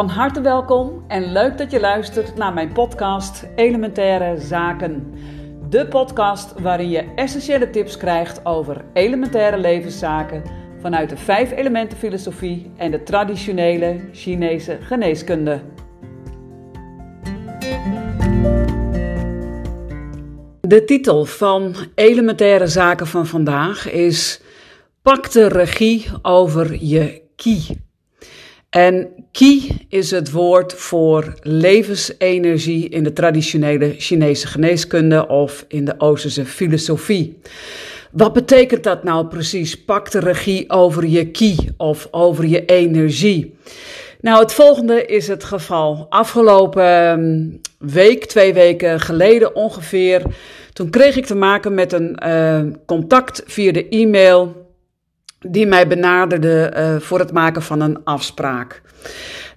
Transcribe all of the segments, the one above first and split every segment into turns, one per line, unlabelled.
Van harte welkom en leuk dat je luistert naar mijn podcast Elementaire Zaken. De podcast waarin je essentiële tips krijgt over elementaire levenszaken vanuit de vijf elementen filosofie en de traditionele Chinese geneeskunde. De titel van Elementaire Zaken van vandaag is Pak de regie over je ki. En Qi is het woord voor levensenergie in de traditionele Chinese geneeskunde of in de Oosterse filosofie. Wat betekent dat nou precies? Pak de regie over je Qi of over je energie. Nou, het volgende is het geval. Afgelopen ehm, week, twee weken geleden ongeveer, toen kreeg ik te maken met een uh, contact via de e-mail die mij benaderde uh, voor het maken van een afspraak.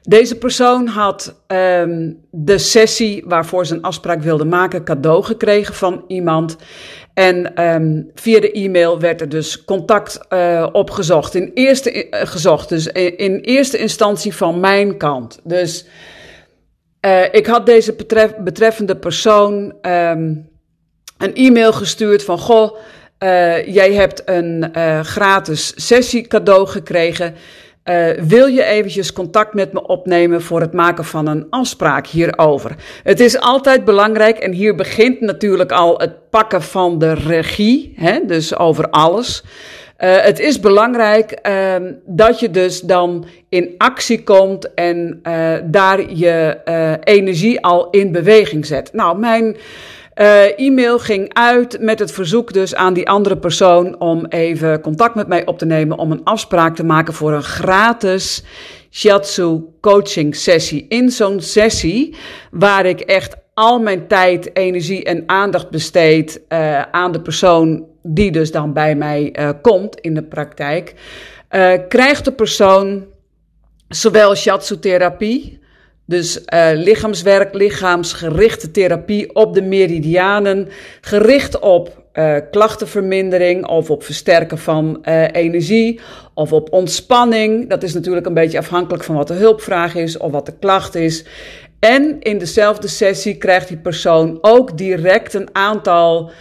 Deze persoon had um, de sessie waarvoor ze een afspraak wilde maken cadeau gekregen van iemand. En um, via de e-mail werd er dus contact uh, opgezocht. In eerste, uh, gezocht, dus in, eerste instantie van mijn kant. Dus ik had deze betref, betreffende persoon um, een e-mail gestuurd van: Goh. Uh, jij hebt een uh, gratis sessie cadeau gekregen. Uh, wil je eventjes contact met me opnemen voor het maken van een afspraak hierover? Het is altijd belangrijk, en hier begint natuurlijk al het pakken van de regie, hè, dus over alles. het is belangrijk dat je dus dan in actie komt en daar je energie al in beweging zet. Nou, mijn uh, e-mail ging uit met het verzoek dus aan die andere persoon om even contact met mij op te nemen om een afspraak te maken voor een gratis shiatsu coaching sessie. In zo'n sessie waar ik echt al mijn tijd, energie en aandacht besteed uh, aan de persoon die dus dan bij mij uh, komt in de praktijk, krijgt de persoon zowel shiatsu therapie dus uh, lichaamswerk, lichaamsgerichte therapie op de meridianen, gericht op uh, klachtenvermindering of op versterken van uh, energie of op ontspanning. Dat is natuurlijk een beetje afhankelijk van wat de hulpvraag is of wat de klacht is. En in dezelfde sessie krijgt die persoon ook direct een aantal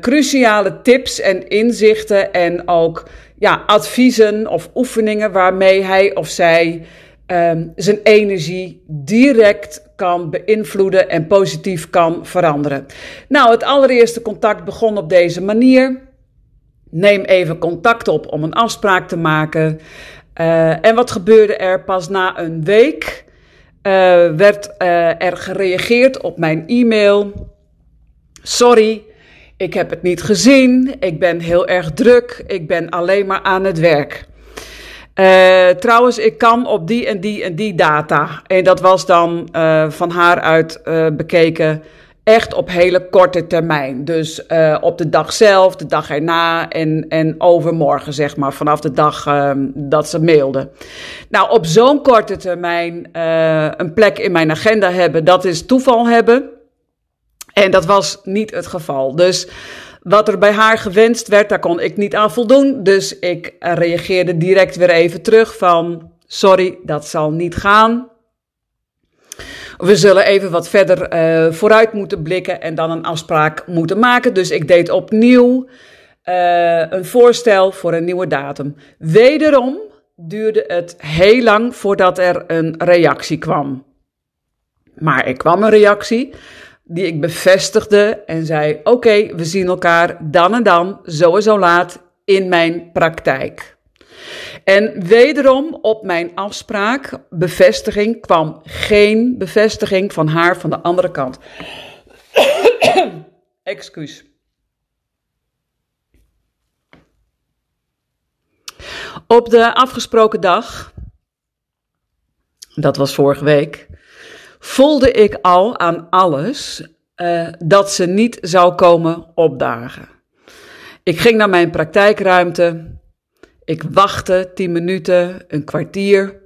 cruciale tips en inzichten en ook ja, adviezen of oefeningen waarmee hij of zij um, zijn energie direct kan beïnvloeden en positief kan veranderen. Nou, het allereerste contact begon op deze manier. Neem even contact op om een afspraak te maken. Uh, en wat gebeurde er pas na een week? Uh, werd uh, er gereageerd op mijn e-mail. Sorry, ik heb het niet gezien. Ik ben heel erg druk. Ik ben alleen maar aan het werk. Uh, trouwens, ik kan op die en die en die data. En dat was dan uh, van haar uit uh, bekeken echt op hele korte termijn. Dus op de dag zelf, de dag erna en, en overmorgen, zeg maar, vanaf de dag ehm, dat ze mailde. Nou, op zo'n korte termijn een plek in mijn agenda hebben, dat is toeval hebben. En dat was niet het geval. Dus wat er bij haar gewenst werd, daar kon ik niet aan voldoen. Dus ik reageerde direct weer even terug van, sorry, dat zal niet gaan. We zullen even wat verder uh, vooruit moeten blikken en dan een afspraak moeten maken. Dus ik deed opnieuw uh, een voorstel voor een nieuwe datum. Wederom duurde het heel lang voordat er een reactie kwam. Maar er kwam een reactie die ik bevestigde en zei: Oké, we zien elkaar dan en dan, zo en zo laat in mijn praktijk. En wederom op mijn afspraak, bevestiging, kwam geen bevestiging van haar van de andere kant. Excuus. Op de afgesproken dag, dat was vorige week, voelde ik al aan alles uh, dat ze niet zou komen opdagen. Ik ging naar mijn praktijkruimte. Ik wachtte tien minuten, een kwartier.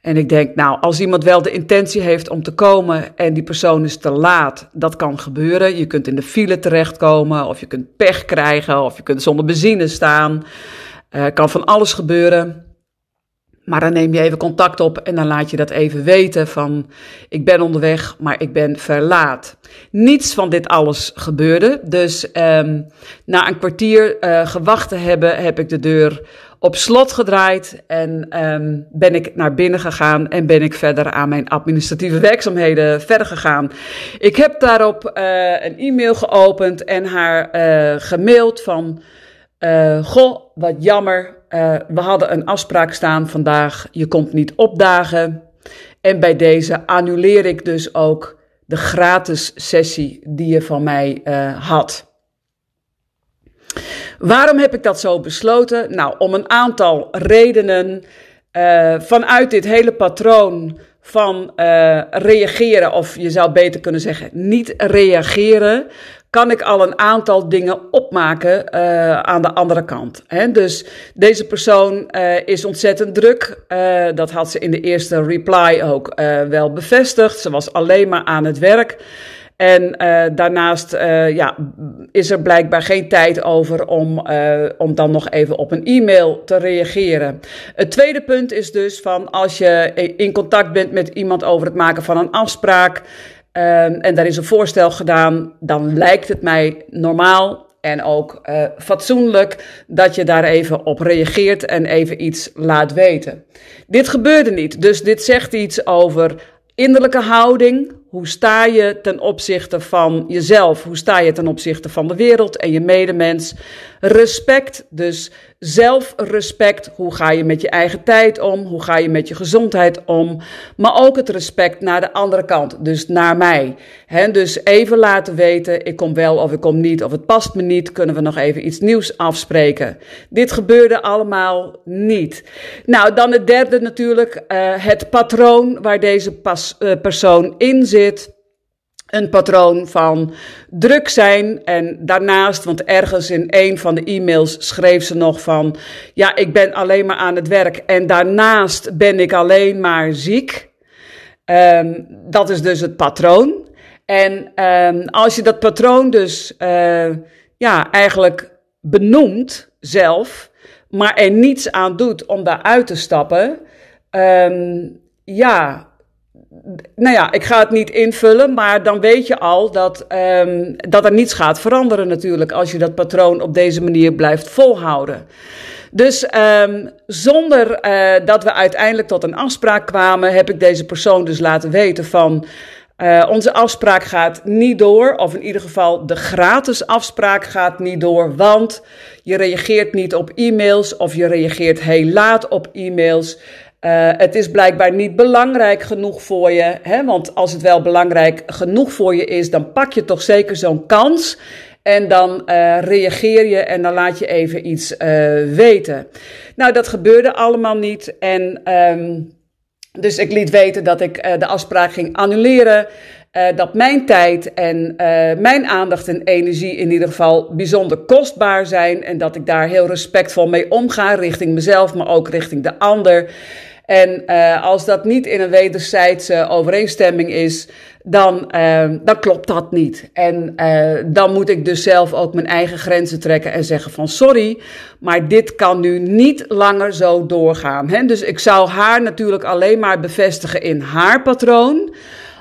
En ik denk, nou, als iemand wel de intentie heeft om te komen en die persoon is te laat, dat kan gebeuren. Je kunt in de file terechtkomen, of je kunt pech krijgen, of je kunt zonder benzine staan. Uh, kan van alles gebeuren. Maar dan neem je even contact op en dan laat je dat even weten van ik ben onderweg, maar ik ben verlaat. Niets van dit alles gebeurde. Dus um, na een kwartier uh, gewacht te hebben, heb ik de deur op slot gedraaid en um, ben ik naar binnen gegaan en ben ik verder aan mijn administratieve werkzaamheden verder gegaan. Ik heb daarop uh, een e-mail geopend en haar uh, gemaild van uh, goh, wat jammer. Uh, we hadden een afspraak staan vandaag. Je komt niet opdagen. En bij deze annuleer ik dus ook de gratis sessie die je van mij uh, had. Waarom heb ik dat zo besloten? Nou, om een aantal redenen. vanuit dit hele patroon van reageren, of je zou beter kunnen zeggen, niet reageren, kan ik al een aantal dingen opmaken uh, aan de andere kant. Hè? Dus deze persoon uh, is ontzettend druk. Uh, dat had ze in de eerste reply ook wel bevestigd. Ze was alleen maar aan het werk. En daarnaast ja, is er blijkbaar geen tijd over om, om dan nog even op een e-mail te reageren. Het tweede punt is dus van als je in contact bent met iemand over het maken van een afspraak. Um, en daar is een voorstel gedaan, dan lijkt het mij normaal en ook uh, fatsoenlijk dat je daar even op reageert en even iets laat weten. Dit gebeurde niet, dus dit zegt iets over innerlijke houding. Hoe sta je ten opzichte van jezelf? Hoe sta je ten opzichte van de wereld en je medemens? Respect, dus zelfrespect. Hoe ga je met je eigen tijd om? Hoe ga je met je gezondheid om? Maar ook het respect naar de andere kant, dus naar mij. He, dus even laten weten, ik kom wel of ik kom niet, of het past me niet. Kunnen we nog even iets nieuws afspreken? Dit gebeurde allemaal niet. Nou, dan het derde natuurlijk, uh, het patroon waar deze pas, uh, persoon in zit een patroon van druk zijn. En daarnaast, want ergens in een van de e-mails schreef ze nog van: Ja, ik ben alleen maar aan het werk en daarnaast ben ik alleen maar ziek. Um, dat is dus het patroon. En um, als je dat patroon dus uh, ja, eigenlijk benoemt zelf, maar er niets aan doet om daaruit te stappen. Um, ja, nou ja, ik ga het niet invullen, maar dan weet je al dat, um, dat er niets gaat veranderen natuurlijk als je dat patroon op deze manier blijft volhouden. Dus um, zonder uh, dat we uiteindelijk tot een afspraak kwamen, heb ik deze persoon dus laten weten van. Uh, onze afspraak gaat niet door, of in ieder geval de gratis afspraak gaat niet door, want je reageert niet op e-mails of je reageert heel laat op e-mails. Uh, het is blijkbaar niet belangrijk genoeg voor je. Hè? Want als het wel belangrijk genoeg voor je is, dan pak je toch zeker zo'n kans. En dan uh, reageer je en dan laat je even iets uh, weten. Nou, dat gebeurde allemaal niet. En um, dus ik liet weten dat ik de afspraak ging annuleren. dat mijn tijd en mijn aandacht en energie in ieder geval bijzonder kostbaar zijn. En dat ik daar heel respectvol mee omga richting mezelf, maar ook richting de ander. En uh, als dat niet in een wederzijdse overeenstemming is, dan, uh, dan klopt dat niet. En uh, dan moet ik dus zelf ook mijn eigen grenzen trekken en zeggen van sorry, maar dit kan nu niet langer zo doorgaan. Hè? Dus ik zou haar natuurlijk alleen maar bevestigen in haar patroon.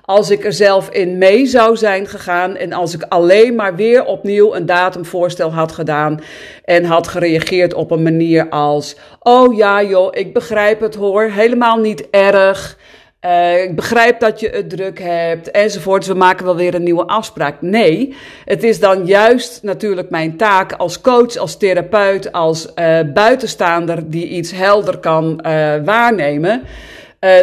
Als ik er zelf in mee zou zijn gegaan en als ik alleen maar weer opnieuw een datumvoorstel had gedaan en had gereageerd op een manier als: Oh ja, joh, ik begrijp het hoor, helemaal niet erg. Uh, ik begrijp dat je het druk hebt, enzovoort. We maken wel weer een nieuwe afspraak. Nee, het is dan juist natuurlijk mijn taak als coach, als therapeut, als uh, buitenstaander die iets helder kan uh, waarnemen.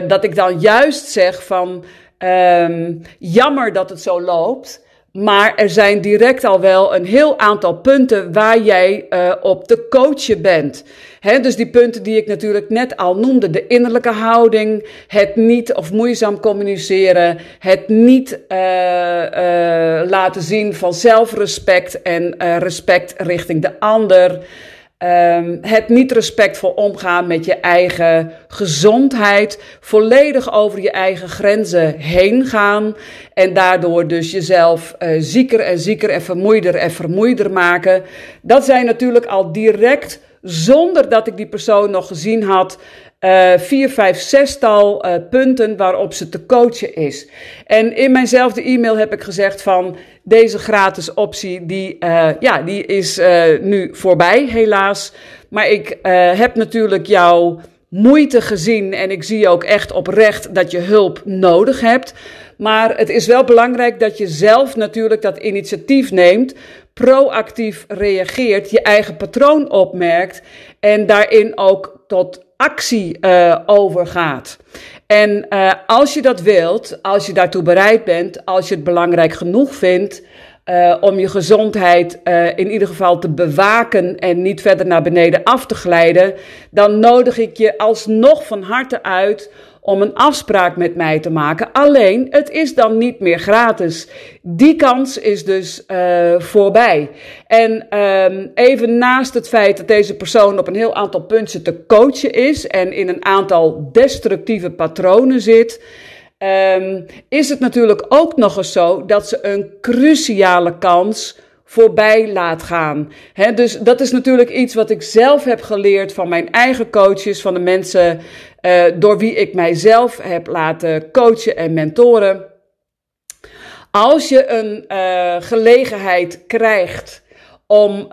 dat ik dan juist zeg van. Um, jammer dat het zo loopt. Maar er zijn direct al wel een heel aantal punten waar jij uh, op te coachen bent. He, dus die punten die ik natuurlijk net al noemde: de innerlijke houding, het niet of moeizaam communiceren, het niet uh, uh, laten zien van zelfrespect en respect richting de ander. Um, het niet respectvol omgaan met je eigen gezondheid, volledig over je eigen grenzen heen gaan en daardoor dus jezelf uh, zieker en zieker en vermoeider en vermoeider maken. Dat zijn natuurlijk al direct, zonder dat ik die persoon nog gezien had, uh, vier, vijf, zestal uh, punten waarop ze te coachen is. En in mijnzelfde e-mail heb ik gezegd van deze gratis optie, die, uh, ja, die is nu voorbij helaas. Maar ik heb natuurlijk jouw moeite gezien en ik zie ook echt oprecht dat je hulp nodig hebt. Maar het is wel belangrijk dat je zelf natuurlijk dat initiatief neemt, proactief reageert, je eigen patroon opmerkt en daarin ook tot actie uh, overgaat. En uh, als je dat wilt, als je daartoe bereid bent, als je het belangrijk genoeg vindt, uh, om je gezondheid in ieder geval te bewaken en niet verder naar beneden af te glijden, dan nodig ik je alsnog van harte uit om een afspraak met mij te maken. Alleen, het is dan niet meer gratis. Die kans is dus uh, voorbij. En um, even naast het feit dat deze persoon op een heel aantal punten te coachen is en in een aantal destructieve patronen zit. Um, is het natuurlijk ook nog eens zo dat ze een cruciale kans voorbij laat gaan. Dus dat is natuurlijk iets wat ik zelf heb geleerd van mijn eigen coaches, van de mensen uh, door wie ik mijzelf heb laten coachen en mentoren. Als je een uh, gelegenheid krijgt om uh,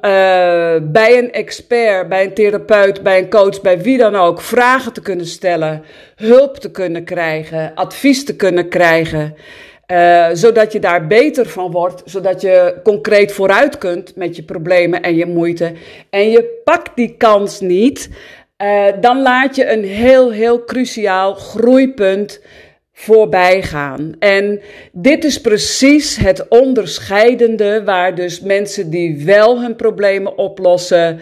bij een expert, bij een therapeut, bij een coach, bij wie dan ook, vragen te kunnen stellen, hulp te kunnen krijgen, advies te kunnen krijgen. Uh, zodat je daar beter van wordt, zodat je concreet vooruit kunt met je problemen en je moeite. En je pakt die kans niet, uh, dan laat je een heel, heel cruciaal groeipunt voorbij gaan. En dit is precies het onderscheidende waar dus mensen die wel hun problemen oplossen,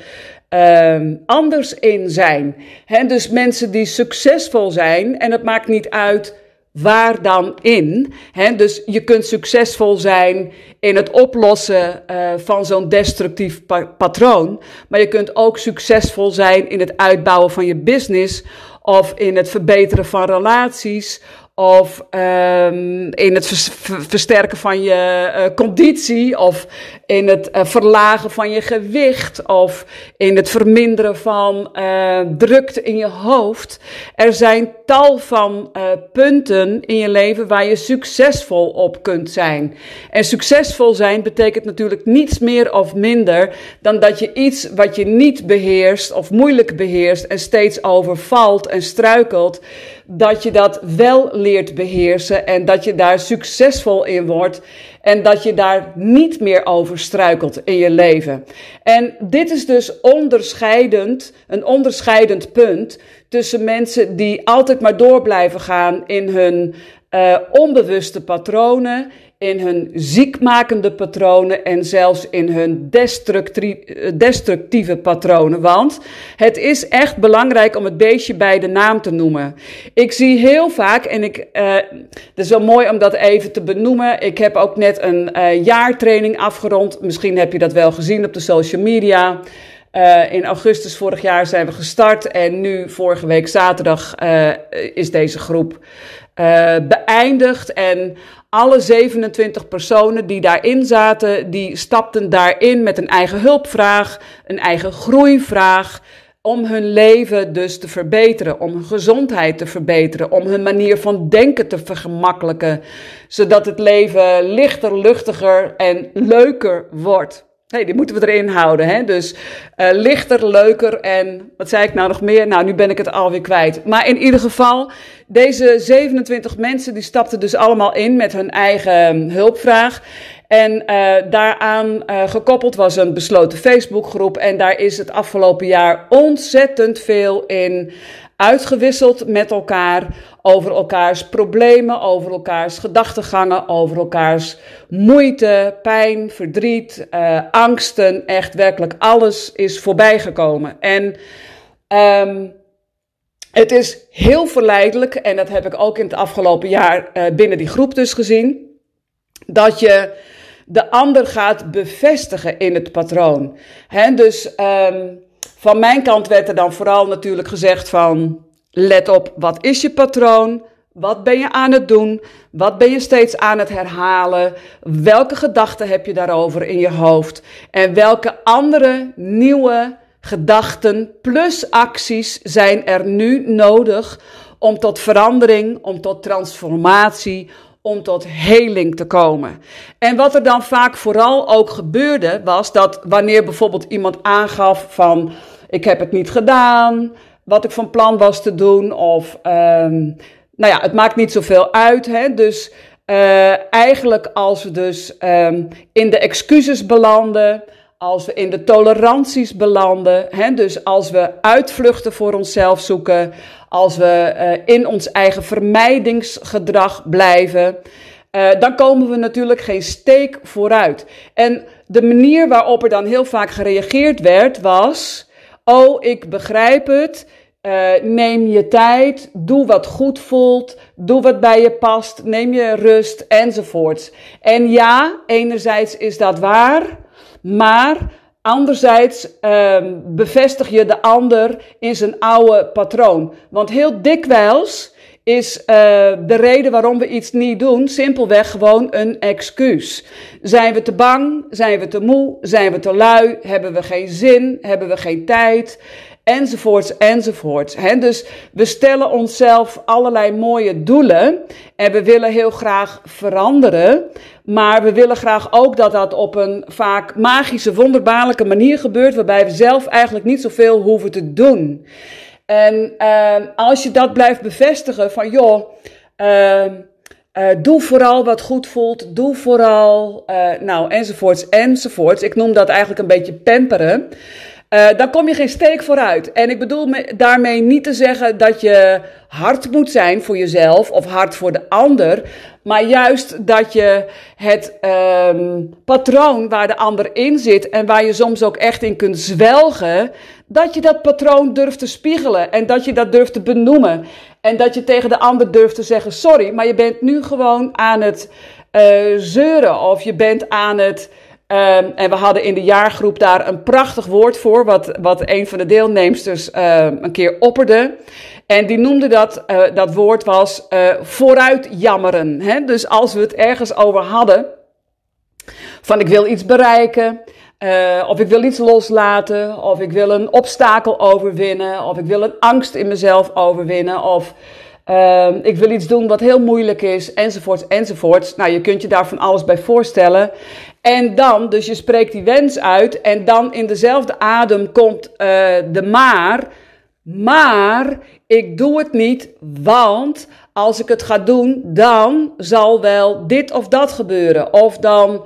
um, anders in zijn. He, dus mensen die succesvol zijn, en het maakt niet uit waar dan in. Dus je kunt succesvol zijn in het oplossen uh, van zo'n destructief pa patroon, maar je kunt ook succesvol zijn in het uitbouwen van je business of in het verbeteren van relaties of um, in het versterken van je uh, conditie, of in het uh, verlagen van je gewicht, of in het verminderen van uh, drukte in je hoofd. Er zijn tal van punten in je leven waar je succesvol op kunt zijn. En succesvol zijn betekent natuurlijk niets meer of minder dan dat je iets wat je niet beheerst of moeilijk beheerst en steeds overvalt en struikelt, dat je dat wel leert beheersen en dat je daar succesvol in wordt en dat je daar niet meer over struikelt in je leven. En dit is dus onderscheidend, een onderscheidend punt tussen mensen die altijd maar door blijven gaan in hun uh, onbewuste patronen, in hun ziekmakende patronen en zelfs in hun destructieve patronen. Want het is echt belangrijk om het beestje bij de naam te noemen. Ik zie heel vaak, en ik, uh, het is wel mooi om dat even te benoemen. Ik heb ook net een uh, jaartraining afgerond. Misschien heb je dat wel gezien op de social media. In augustus vorig jaar zijn we gestart en nu vorige week zaterdag is deze groep beëindigd. En alle 27 personen die daarin zaten, die stapten daarin met een eigen hulpvraag, een eigen groeivraag. Om hun leven dus te verbeteren, om hun gezondheid te verbeteren, om hun manier van denken te vergemakkelijken, zodat het leven lichter, luchtiger en leuker wordt. Nee, die moeten we erin houden. Hè? Dus uh, lichter, leuker en wat zei ik nou nog meer? Nou, nu ben ik het alweer kwijt. Maar in ieder geval, deze 27 mensen die stapten dus allemaal in met hun eigen hulpvraag. En uh, daaraan uh, gekoppeld was een besloten Facebookgroep. En daar is het afgelopen jaar ontzettend veel in uitgewisseld met elkaar over elkaars problemen, over elkaars gedachtegangen, over elkaars moeite, pijn, verdriet, uh, angsten. Echt werkelijk alles is voorbijgekomen. En um, het is heel verleidelijk, en dat heb ik ook in het afgelopen jaar uh, binnen die groep dus gezien, dat je de ander gaat bevestigen in het patroon. He, dus um, van mijn kant werd er dan vooral natuurlijk gezegd van, let op, wat is je patroon? Wat ben je aan het doen? Wat ben je steeds aan het herhalen? Welke gedachten heb je daarover in je hoofd? En welke andere nieuwe gedachten plus acties zijn er nu nodig om tot verandering, om tot transformatie, om tot heling te komen. En wat er dan vaak vooral ook gebeurde, was dat wanneer bijvoorbeeld iemand aangaf van ik heb het niet gedaan, wat ik van plan was te doen, of um, nou ja, het maakt niet zoveel uit. Hè? Dus uh, eigenlijk als we dus um, in de excuses belanden, als we in de toleranties belanden, hè? dus als we uitvluchten voor onszelf zoeken, als we uh, in ons eigen vermijdingsgedrag blijven, uh, dan komen we natuurlijk geen steek vooruit. En de manier waarop er dan heel vaak gereageerd werd was: Oh, ik begrijp het. Uh, neem je tijd, doe wat goed voelt, doe wat bij je past, neem je rust enzovoorts. En ja, enerzijds is dat waar, maar anderzijds uh, bevestig je de ander in zijn oude patroon. Want heel dikwijls is uh, de reden waarom we iets niet doen simpelweg gewoon een excuus. Zijn we te bang? Zijn we te moe? Zijn we te lui? Hebben we geen zin? Hebben we geen tijd? enzovoorts, enzovoorts. Dus we stellen onszelf allerlei mooie doelen en we willen heel graag veranderen, maar we willen graag ook dat dat op een vaak magische, wonderbaarlijke manier gebeurt, waarbij we zelf eigenlijk niet zoveel hoeven te doen. En uh, als je dat blijft bevestigen van joh, uh, uh, doe vooral wat goed voelt, doe vooral, uh, nou enzovoorts enzovoorts. Ik noem dat eigenlijk een beetje pamperen. Uh, dan kom je geen steek vooruit. En ik bedoel me, daarmee niet te zeggen dat je hard moet zijn voor jezelf of hard voor de ander. Maar juist dat je het um, patroon waar de ander in zit en waar je soms ook echt in kunt zwelgen, dat je dat patroon durft te spiegelen en dat je dat durft te benoemen. En dat je tegen de ander durft te zeggen: sorry, maar je bent nu gewoon aan het uh, zeuren of je bent aan het Um, en we hadden in de jaargroep daar een prachtig woord voor, wat, wat een van de deelnemsters uh, een keer opperde. En die noemde dat, uh, dat woord was uh, vooruit jammeren. Hè? Dus als we het ergens over hadden, van ik wil iets bereiken, of ik wil iets loslaten, of ik wil een obstakel overwinnen, of ik wil een angst in mezelf overwinnen, of uh, ik wil iets doen wat heel moeilijk is, enzovoorts, enzovoorts. Nou, je kunt je daar van alles bij voorstellen. En dan, dus je spreekt die wens uit en dan in dezelfde adem komt uh, de maar. Maar ik doe het niet, want als ik het ga doen, dan zal wel dit of dat gebeuren. Of dan,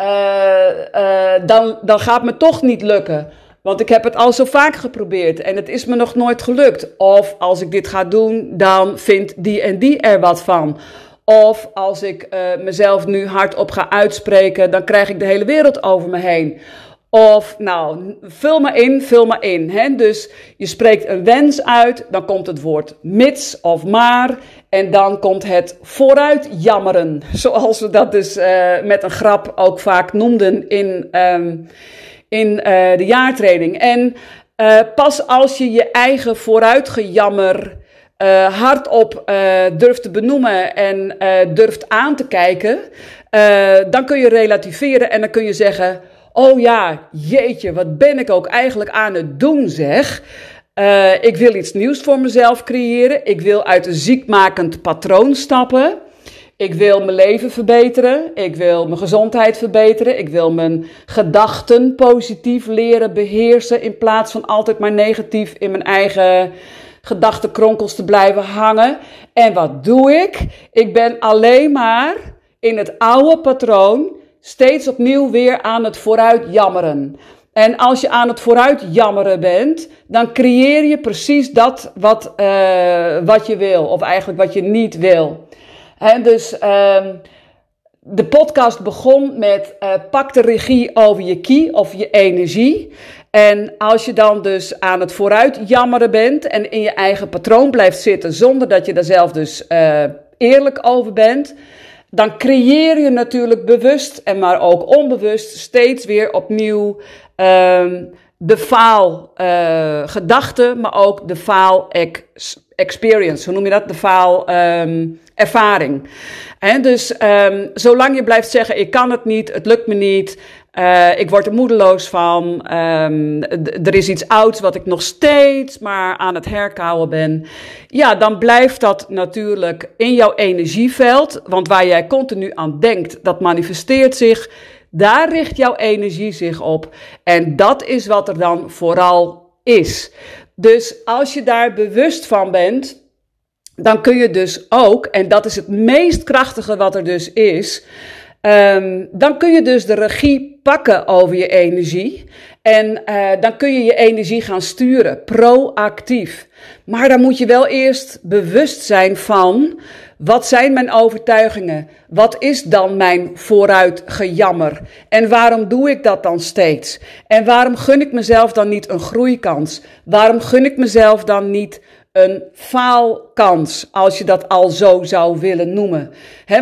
uh, uh, dan, dan gaat me toch niet lukken. Want ik heb het al zo vaak geprobeerd en het is me nog nooit gelukt. Of als ik dit ga doen, dan vindt die en die er wat van. Of als ik uh, mezelf nu hardop ga uitspreken, dan krijg ik de hele wereld over me heen. Of nou, vul maar in, vul maar in. Hè? Dus je spreekt een wens uit, dan komt het woord mits of maar. En dan komt het vooruit jammeren. Zoals we dat dus uh, met een grap ook vaak noemden in, um, in uh, de jaartraining. En uh, pas als je je eigen vooruitgejammer uh, hardop uh, durft te benoemen en uh, durft aan te kijken, dan kun je relativeren en dan kun je zeggen: Oh ja, jeetje, wat ben ik ook eigenlijk aan het doen, zeg. ik wil iets nieuws voor mezelf creëren. Ik wil uit een ziekmakend patroon stappen. Ik wil mijn leven verbeteren. Ik wil mijn gezondheid verbeteren. Ik wil mijn gedachten positief leren beheersen. In plaats van altijd maar negatief in mijn eigen gedachtenkronkels te blijven hangen. En wat doe ik? Ik ben alleen maar in het oude patroon steeds opnieuw weer aan het vooruit jammeren. En als je aan het vooruit jammeren bent, dan creëer je precies dat wat, uh, wat je wil, of eigenlijk wat je niet wil. En dus uh, de podcast begon met uh, pak de regie over je ki of je energie. En als je dan dus aan het vooruit jammeren bent en in je eigen patroon blijft zitten zonder dat je daar zelf dus uh, eerlijk over bent, dan creëer je natuurlijk bewust en maar ook onbewust steeds weer opnieuw um, de faal uh, gedachten, maar ook de faal experience. Hoe noem je dat? De faal um, ervaring. En dus um, zolang je blijft zeggen, ik kan het niet, het lukt me niet, Uh, ik word er moedeloos van. Um, er is iets ouds wat ik nog steeds maar aan het herkauwen ben. Ja, dan blijft dat natuurlijk in jouw energieveld. Want waar jij continu aan denkt, dat manifesteert zich. Daar richt jouw energie zich op. En dat is wat er dan vooral is. Dus als je daar bewust van bent, dan kun je dus ook, en dat is het meest krachtige wat er dus is, um, dan kun je dus de regie pakken over je energie. En uh, dan kun je je energie gaan sturen, proactief. Maar dan moet je wel eerst bewust zijn van wat zijn mijn overtuigingen? Wat is dan mijn vooruitgejammer? En waarom doe ik dat dan steeds? En waarom gun ik mezelf dan niet een groeikans? Waarom gun ik mezelf dan niet een faalkans, als je dat al zo zou willen noemen.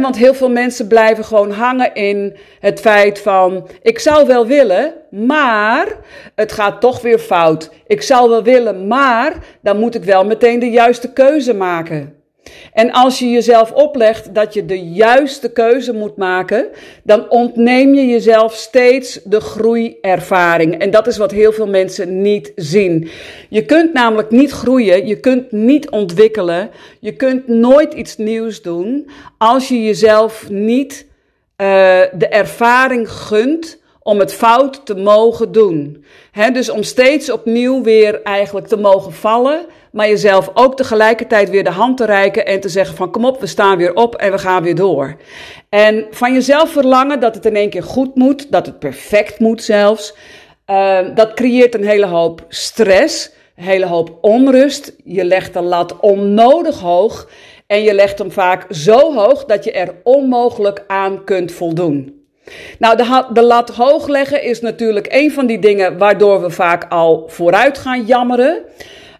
Want heel veel mensen blijven gewoon hangen in het feit van: ik zou wel willen, maar het gaat toch weer fout. Ik zou wel willen, maar dan moet ik wel meteen de juiste keuze maken. En als je jezelf oplegt dat je de juiste keuze moet maken, dan ontneem je jezelf steeds de groeiervaring. En dat is wat heel veel mensen niet zien. Je kunt namelijk niet groeien, je kunt niet ontwikkelen, je kunt nooit iets nieuws doen als je jezelf niet uh, de ervaring gunt om het fout te mogen doen. He, dus om steeds opnieuw weer eigenlijk te mogen vallen, maar jezelf ook tegelijkertijd weer de hand te reiken en te zeggen van kom op, we staan weer op en we gaan weer door. En van jezelf verlangen dat het in één keer goed moet, dat het perfect moet zelfs, uh, dat creëert een hele hoop stress, een hele hoop onrust. Je legt de lat onnodig hoog en je legt hem vaak zo hoog dat je er onmogelijk aan kunt voldoen. Nou, de, de, lat hoog leggen is natuurlijk een van die dingen waardoor we vaak al vooruit gaan jammeren.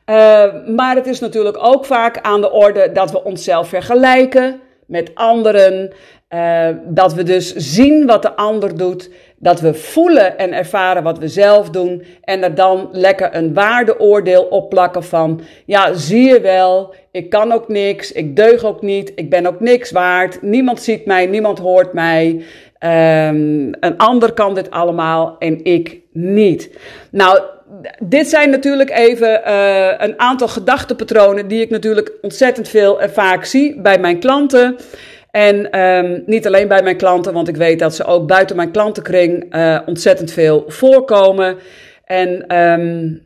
Uh, maar het is natuurlijk ook vaak aan de orde dat we onszelf vergelijken met anderen. Uh, dat we dus zien wat de ander doet. Dat we voelen en ervaren wat we zelf doen. En er dan lekker een waardeoordeel opplakken van: ja, zie je wel, ik kan ook niks, ik deug ook niet, ik ben ook niks waard. Niemand ziet mij, niemand hoort mij. Um, een ander kan dit allemaal en ik niet. Nou, dit zijn natuurlijk even uh, een aantal gedachtenpatronen die ik natuurlijk ontzettend veel en vaak zie bij mijn klanten. En um, niet alleen bij mijn klanten, want ik weet dat ze ook buiten mijn klantenkring uh, ontzettend veel voorkomen. En um,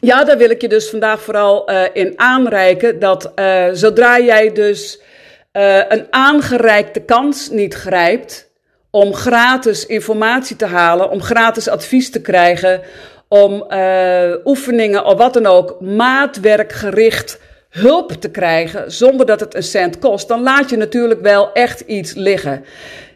ja, daar wil ik je dus vandaag vooral uh, in aanreiken dat zodra jij dus een aangereikte kans niet grijpt, om gratis informatie te halen, om gratis advies te krijgen, om uh, oefeningen of wat dan ook maatwerkgericht hulp te krijgen zonder dat het een cent kost, dan laat je natuurlijk wel echt iets liggen.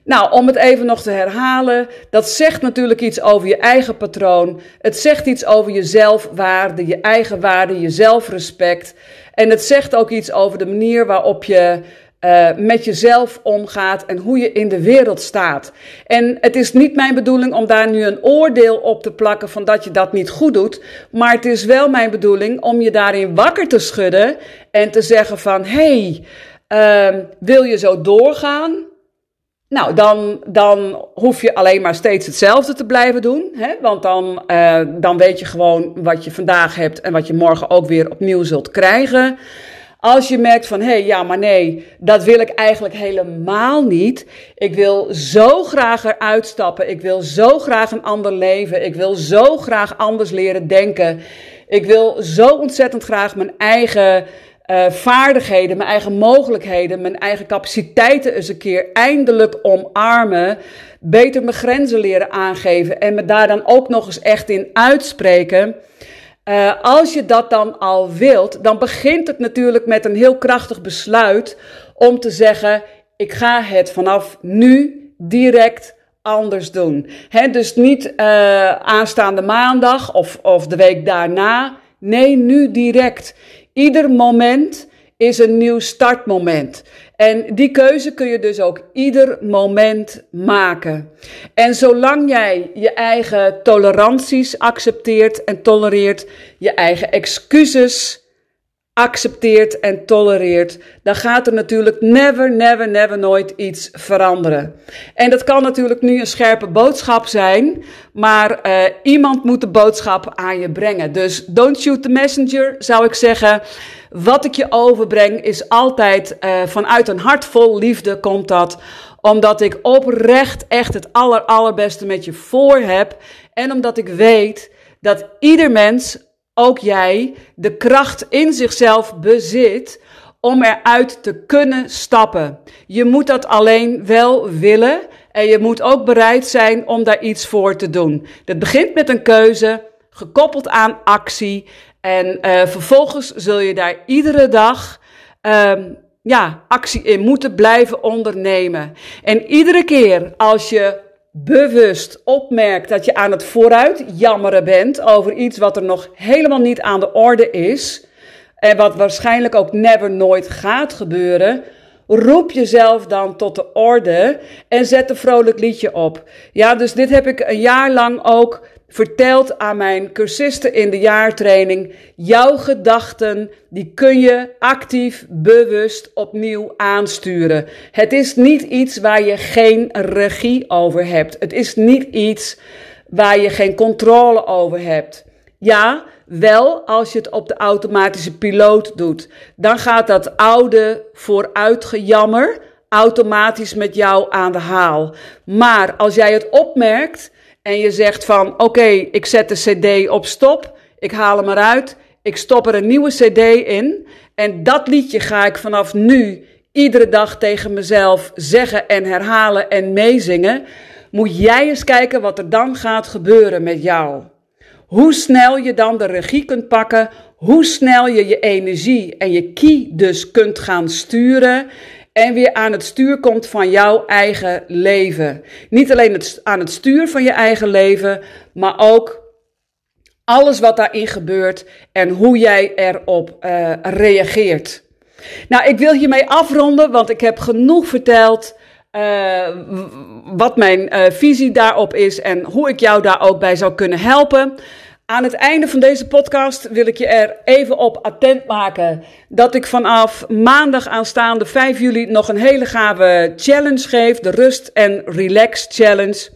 Nou, om het even nog te herhalen, dat zegt natuurlijk iets over je eigen patroon. Het zegt iets over je zelfwaarde, je eigen waarde, je zelfrespect. En het zegt ook iets over de manier waarop je uh, met jezelf omgaat en hoe je in de wereld staat. En het is niet mijn bedoeling om daar nu een oordeel op te plakken van dat je dat niet goed doet. Maar het is wel mijn bedoeling om je daarin wakker te schudden en te zeggen van hey, uh, wil je zo doorgaan? Nou, dan, dan hoef je alleen maar steeds hetzelfde te blijven doen. Hè? Want dan, uh, dan weet je gewoon wat je vandaag hebt en wat je morgen ook weer opnieuw zult krijgen. Als je merkt van, hé, hey, ja, maar nee, dat wil ik eigenlijk helemaal niet. Ik wil zo graag eruit stappen. Ik wil zo graag een ander leven. Ik wil zo graag anders leren denken. Ik wil zo ontzettend graag mijn eigen uh, vaardigheden, mijn eigen mogelijkheden, mijn eigen capaciteiten eens een keer eindelijk omarmen. Beter mijn grenzen leren aangeven en me daar dan ook nog eens echt in uitspreken. Uh, als je dat dan al wilt, dan begint het natuurlijk met een heel krachtig besluit om te zeggen: ik ga het vanaf nu direct anders doen. Dus niet uh, aanstaande maandag of, of de week daarna. Nee, nu direct. Ieder moment is een nieuw startmoment. En die keuze kun je dus ook ieder moment maken. En zolang jij je eigen toleranties accepteert en tolereert, je eigen excuses accepteert en tolereert, dan gaat er natuurlijk never, never, never nooit iets veranderen. En dat kan natuurlijk nu een scherpe boodschap zijn, maar uh, iemand moet de boodschap aan je brengen. Dus don't shoot the messenger, zou ik zeggen. Wat ik je overbreng is altijd uh, vanuit een hart vol liefde komt dat omdat ik oprecht echt het aller, allerbeste met je voor heb. En omdat ik weet dat ieder mens ook jij de kracht in zichzelf bezit om eruit te kunnen stappen. Je moet dat alleen wel willen en je moet ook bereid zijn om daar iets voor te doen. Dat begint met een keuze, gekoppeld aan actie. En uh, vervolgens zul je daar iedere dag um, ja, actie in moeten blijven ondernemen. En iedere keer als je bewust opmerkt dat je aan het vooruit jammeren bent over iets wat er nog helemaal niet aan de orde is, en wat waarschijnlijk ook never nooit gaat gebeuren, roep jezelf dan tot de orde en zet een vrolijk liedje op. Ja, dus dit heb ik een jaar lang ook verteld aan mijn cursisten in de jaartraining. Jouw gedachten, die kun je actief, bewust opnieuw aansturen. Het is niet iets waar je geen regie over hebt. Het is niet iets waar je geen controle over hebt. Ja, wel als je het op de automatische piloot doet. Dan gaat dat oude vooruitgejammer automatisch met jou aan de haal. Maar als jij het opmerkt en je zegt van oké, ik zet de CD op stop, ik haal hem eruit, ik stop er een nieuwe CD in. En dat liedje ga ik vanaf nu iedere dag tegen mezelf zeggen en herhalen en meezingen, moet jij eens kijken wat er dan gaat gebeuren met jou. Hoe snel je dan de regie kunt pakken, hoe snel je je energie en je key dus kunt gaan sturen en weer aan het stuur komt van jouw eigen leven. Niet alleen aan het stuur van je eigen leven, maar ook alles wat daarin gebeurt en hoe jij erop uh, reageert. Nou, ik wil hiermee afronden, want ik heb genoeg verteld. Uh, wat mijn uh, visie daarop is en hoe ik jou daar ook bij zou kunnen helpen. Aan het einde van deze podcast wil ik je er even op attent maken dat ik vanaf maandag aanstaande 5 juli nog een hele gave challenge geef, de Rust en Relax Challenge.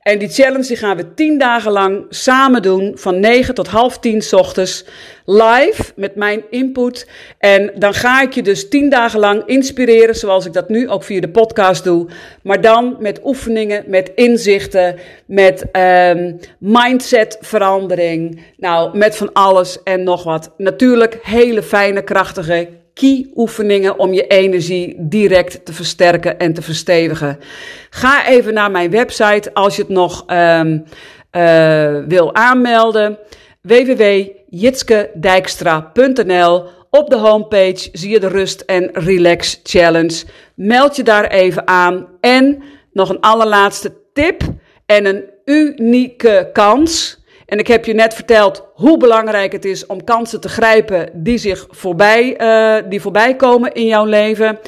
En die challenge die gaan we 10 dagen lang samen doen, van 9 tot half 10 ochtends, live met mijn input. En dan ga ik je dus 10 dagen lang inspireren, zoals ik dat nu ook via de podcast doe. Maar dan met oefeningen, met inzichten, met um, mindsetverandering. Nou, met van alles en nog wat. Natuurlijk hele fijne, krachtige key-oefeningen om je energie direct te versterken en te verstevigen. Ga even naar mijn website als je het nog um, uh, wil aanmelden. www.jitskedijkstra.nl Op de homepage zie je de Rust en Relax Challenge. Meld je daar even aan. En nog een allerlaatste tip en een unieke kans. En ik heb je net verteld hoe belangrijk het is om kansen te grijpen die zich voorbij, uh, die voorbij komen in jouw leven.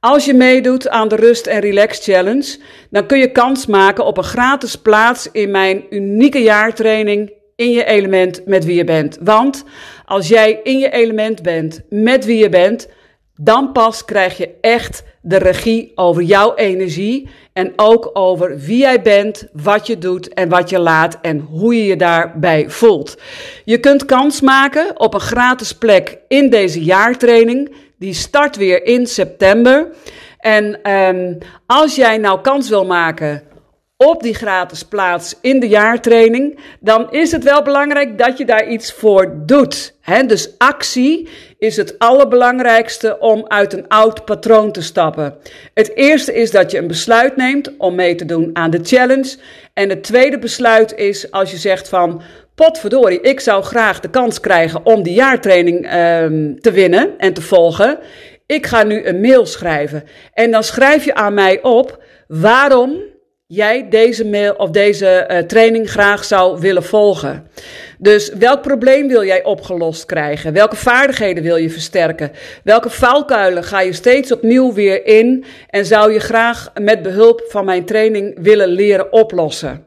Als je meedoet aan de Rust en Relax Challenge, dan kun je kans maken op een gratis plaats in mijn unieke jaartraining in je element met wie je bent. Want als jij in je element bent met wie je bent, dan pas krijg je echt de regie over jouw energie en ook over wie jij bent, wat je doet en wat je laat en hoe je je daarbij voelt. Je kunt kans maken op een gratis plek in deze jaartraining. Die start weer in september. En um, als jij nou kans wil maken op die gratis plaats in de jaartraining, dan is het wel belangrijk dat je daar iets voor doet. Dus actie is het allerbelangrijkste om uit een oud patroon te stappen. Het eerste is dat je een besluit neemt om mee te doen aan de challenge. En het tweede besluit is als je zegt van, potverdorie, ik zou graag de kans krijgen om die jaartraining um, te winnen en te volgen. Ik ga nu een mail schrijven. En dan schrijf je aan mij op waarom jij deze mail of deze uh, training graag zou willen volgen. Dus welk probleem wil jij opgelost krijgen? Welke vaardigheden wil je versterken? Welke valkuilen ga je steeds opnieuw weer in en zou je graag met behulp van mijn training willen leren oplossen?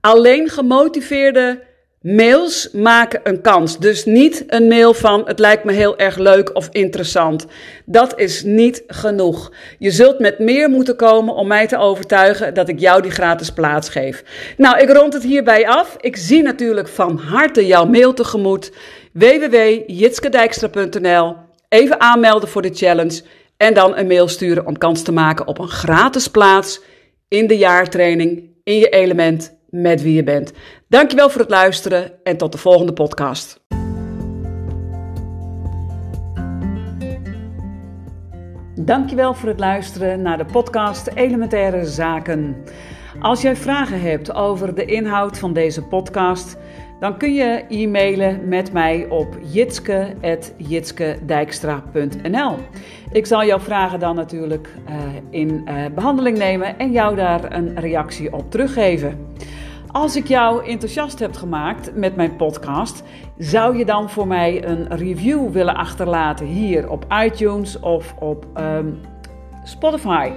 Alleen gemotiveerde Mails maken een kans. Dus niet een mail van het lijkt me heel erg leuk of interessant. Dat is niet genoeg. Je zult met meer moeten komen om mij te overtuigen dat ik jou die gratis plaats geef. Nou, ik rond het hierbij af. Ik zie natuurlijk van harte jouw mail tegemoet. www.jitskedijkstra.nl Even aanmelden voor de challenge en dan een mail sturen om kans te maken op een gratis plaats in de jaartraining in je element met wie je bent. Dankjewel voor het luisteren en tot de volgende podcast. Dankjewel voor het luisteren naar de podcast Elementaire Zaken. Als jij vragen hebt over de inhoud van deze podcast, dan kun je e-mailen met mij op jitske.jitskedijkstra.nl. Ik zal jouw vragen dan natuurlijk uh, in uh, behandeling nemen en jou daar een reactie op teruggeven. Als ik jou enthousiast heb gemaakt met mijn podcast, zou je dan voor mij een review willen achterlaten hier op iTunes of op um, Spotify?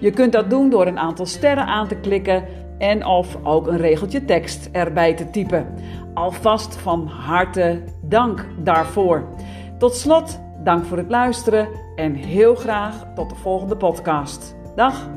Je kunt dat doen door een aantal sterren aan te klikken en of ook een regeltje tekst erbij te typen. Alvast van harte dank daarvoor. Tot slot, dank voor het luisteren en heel graag tot de volgende podcast. Dag!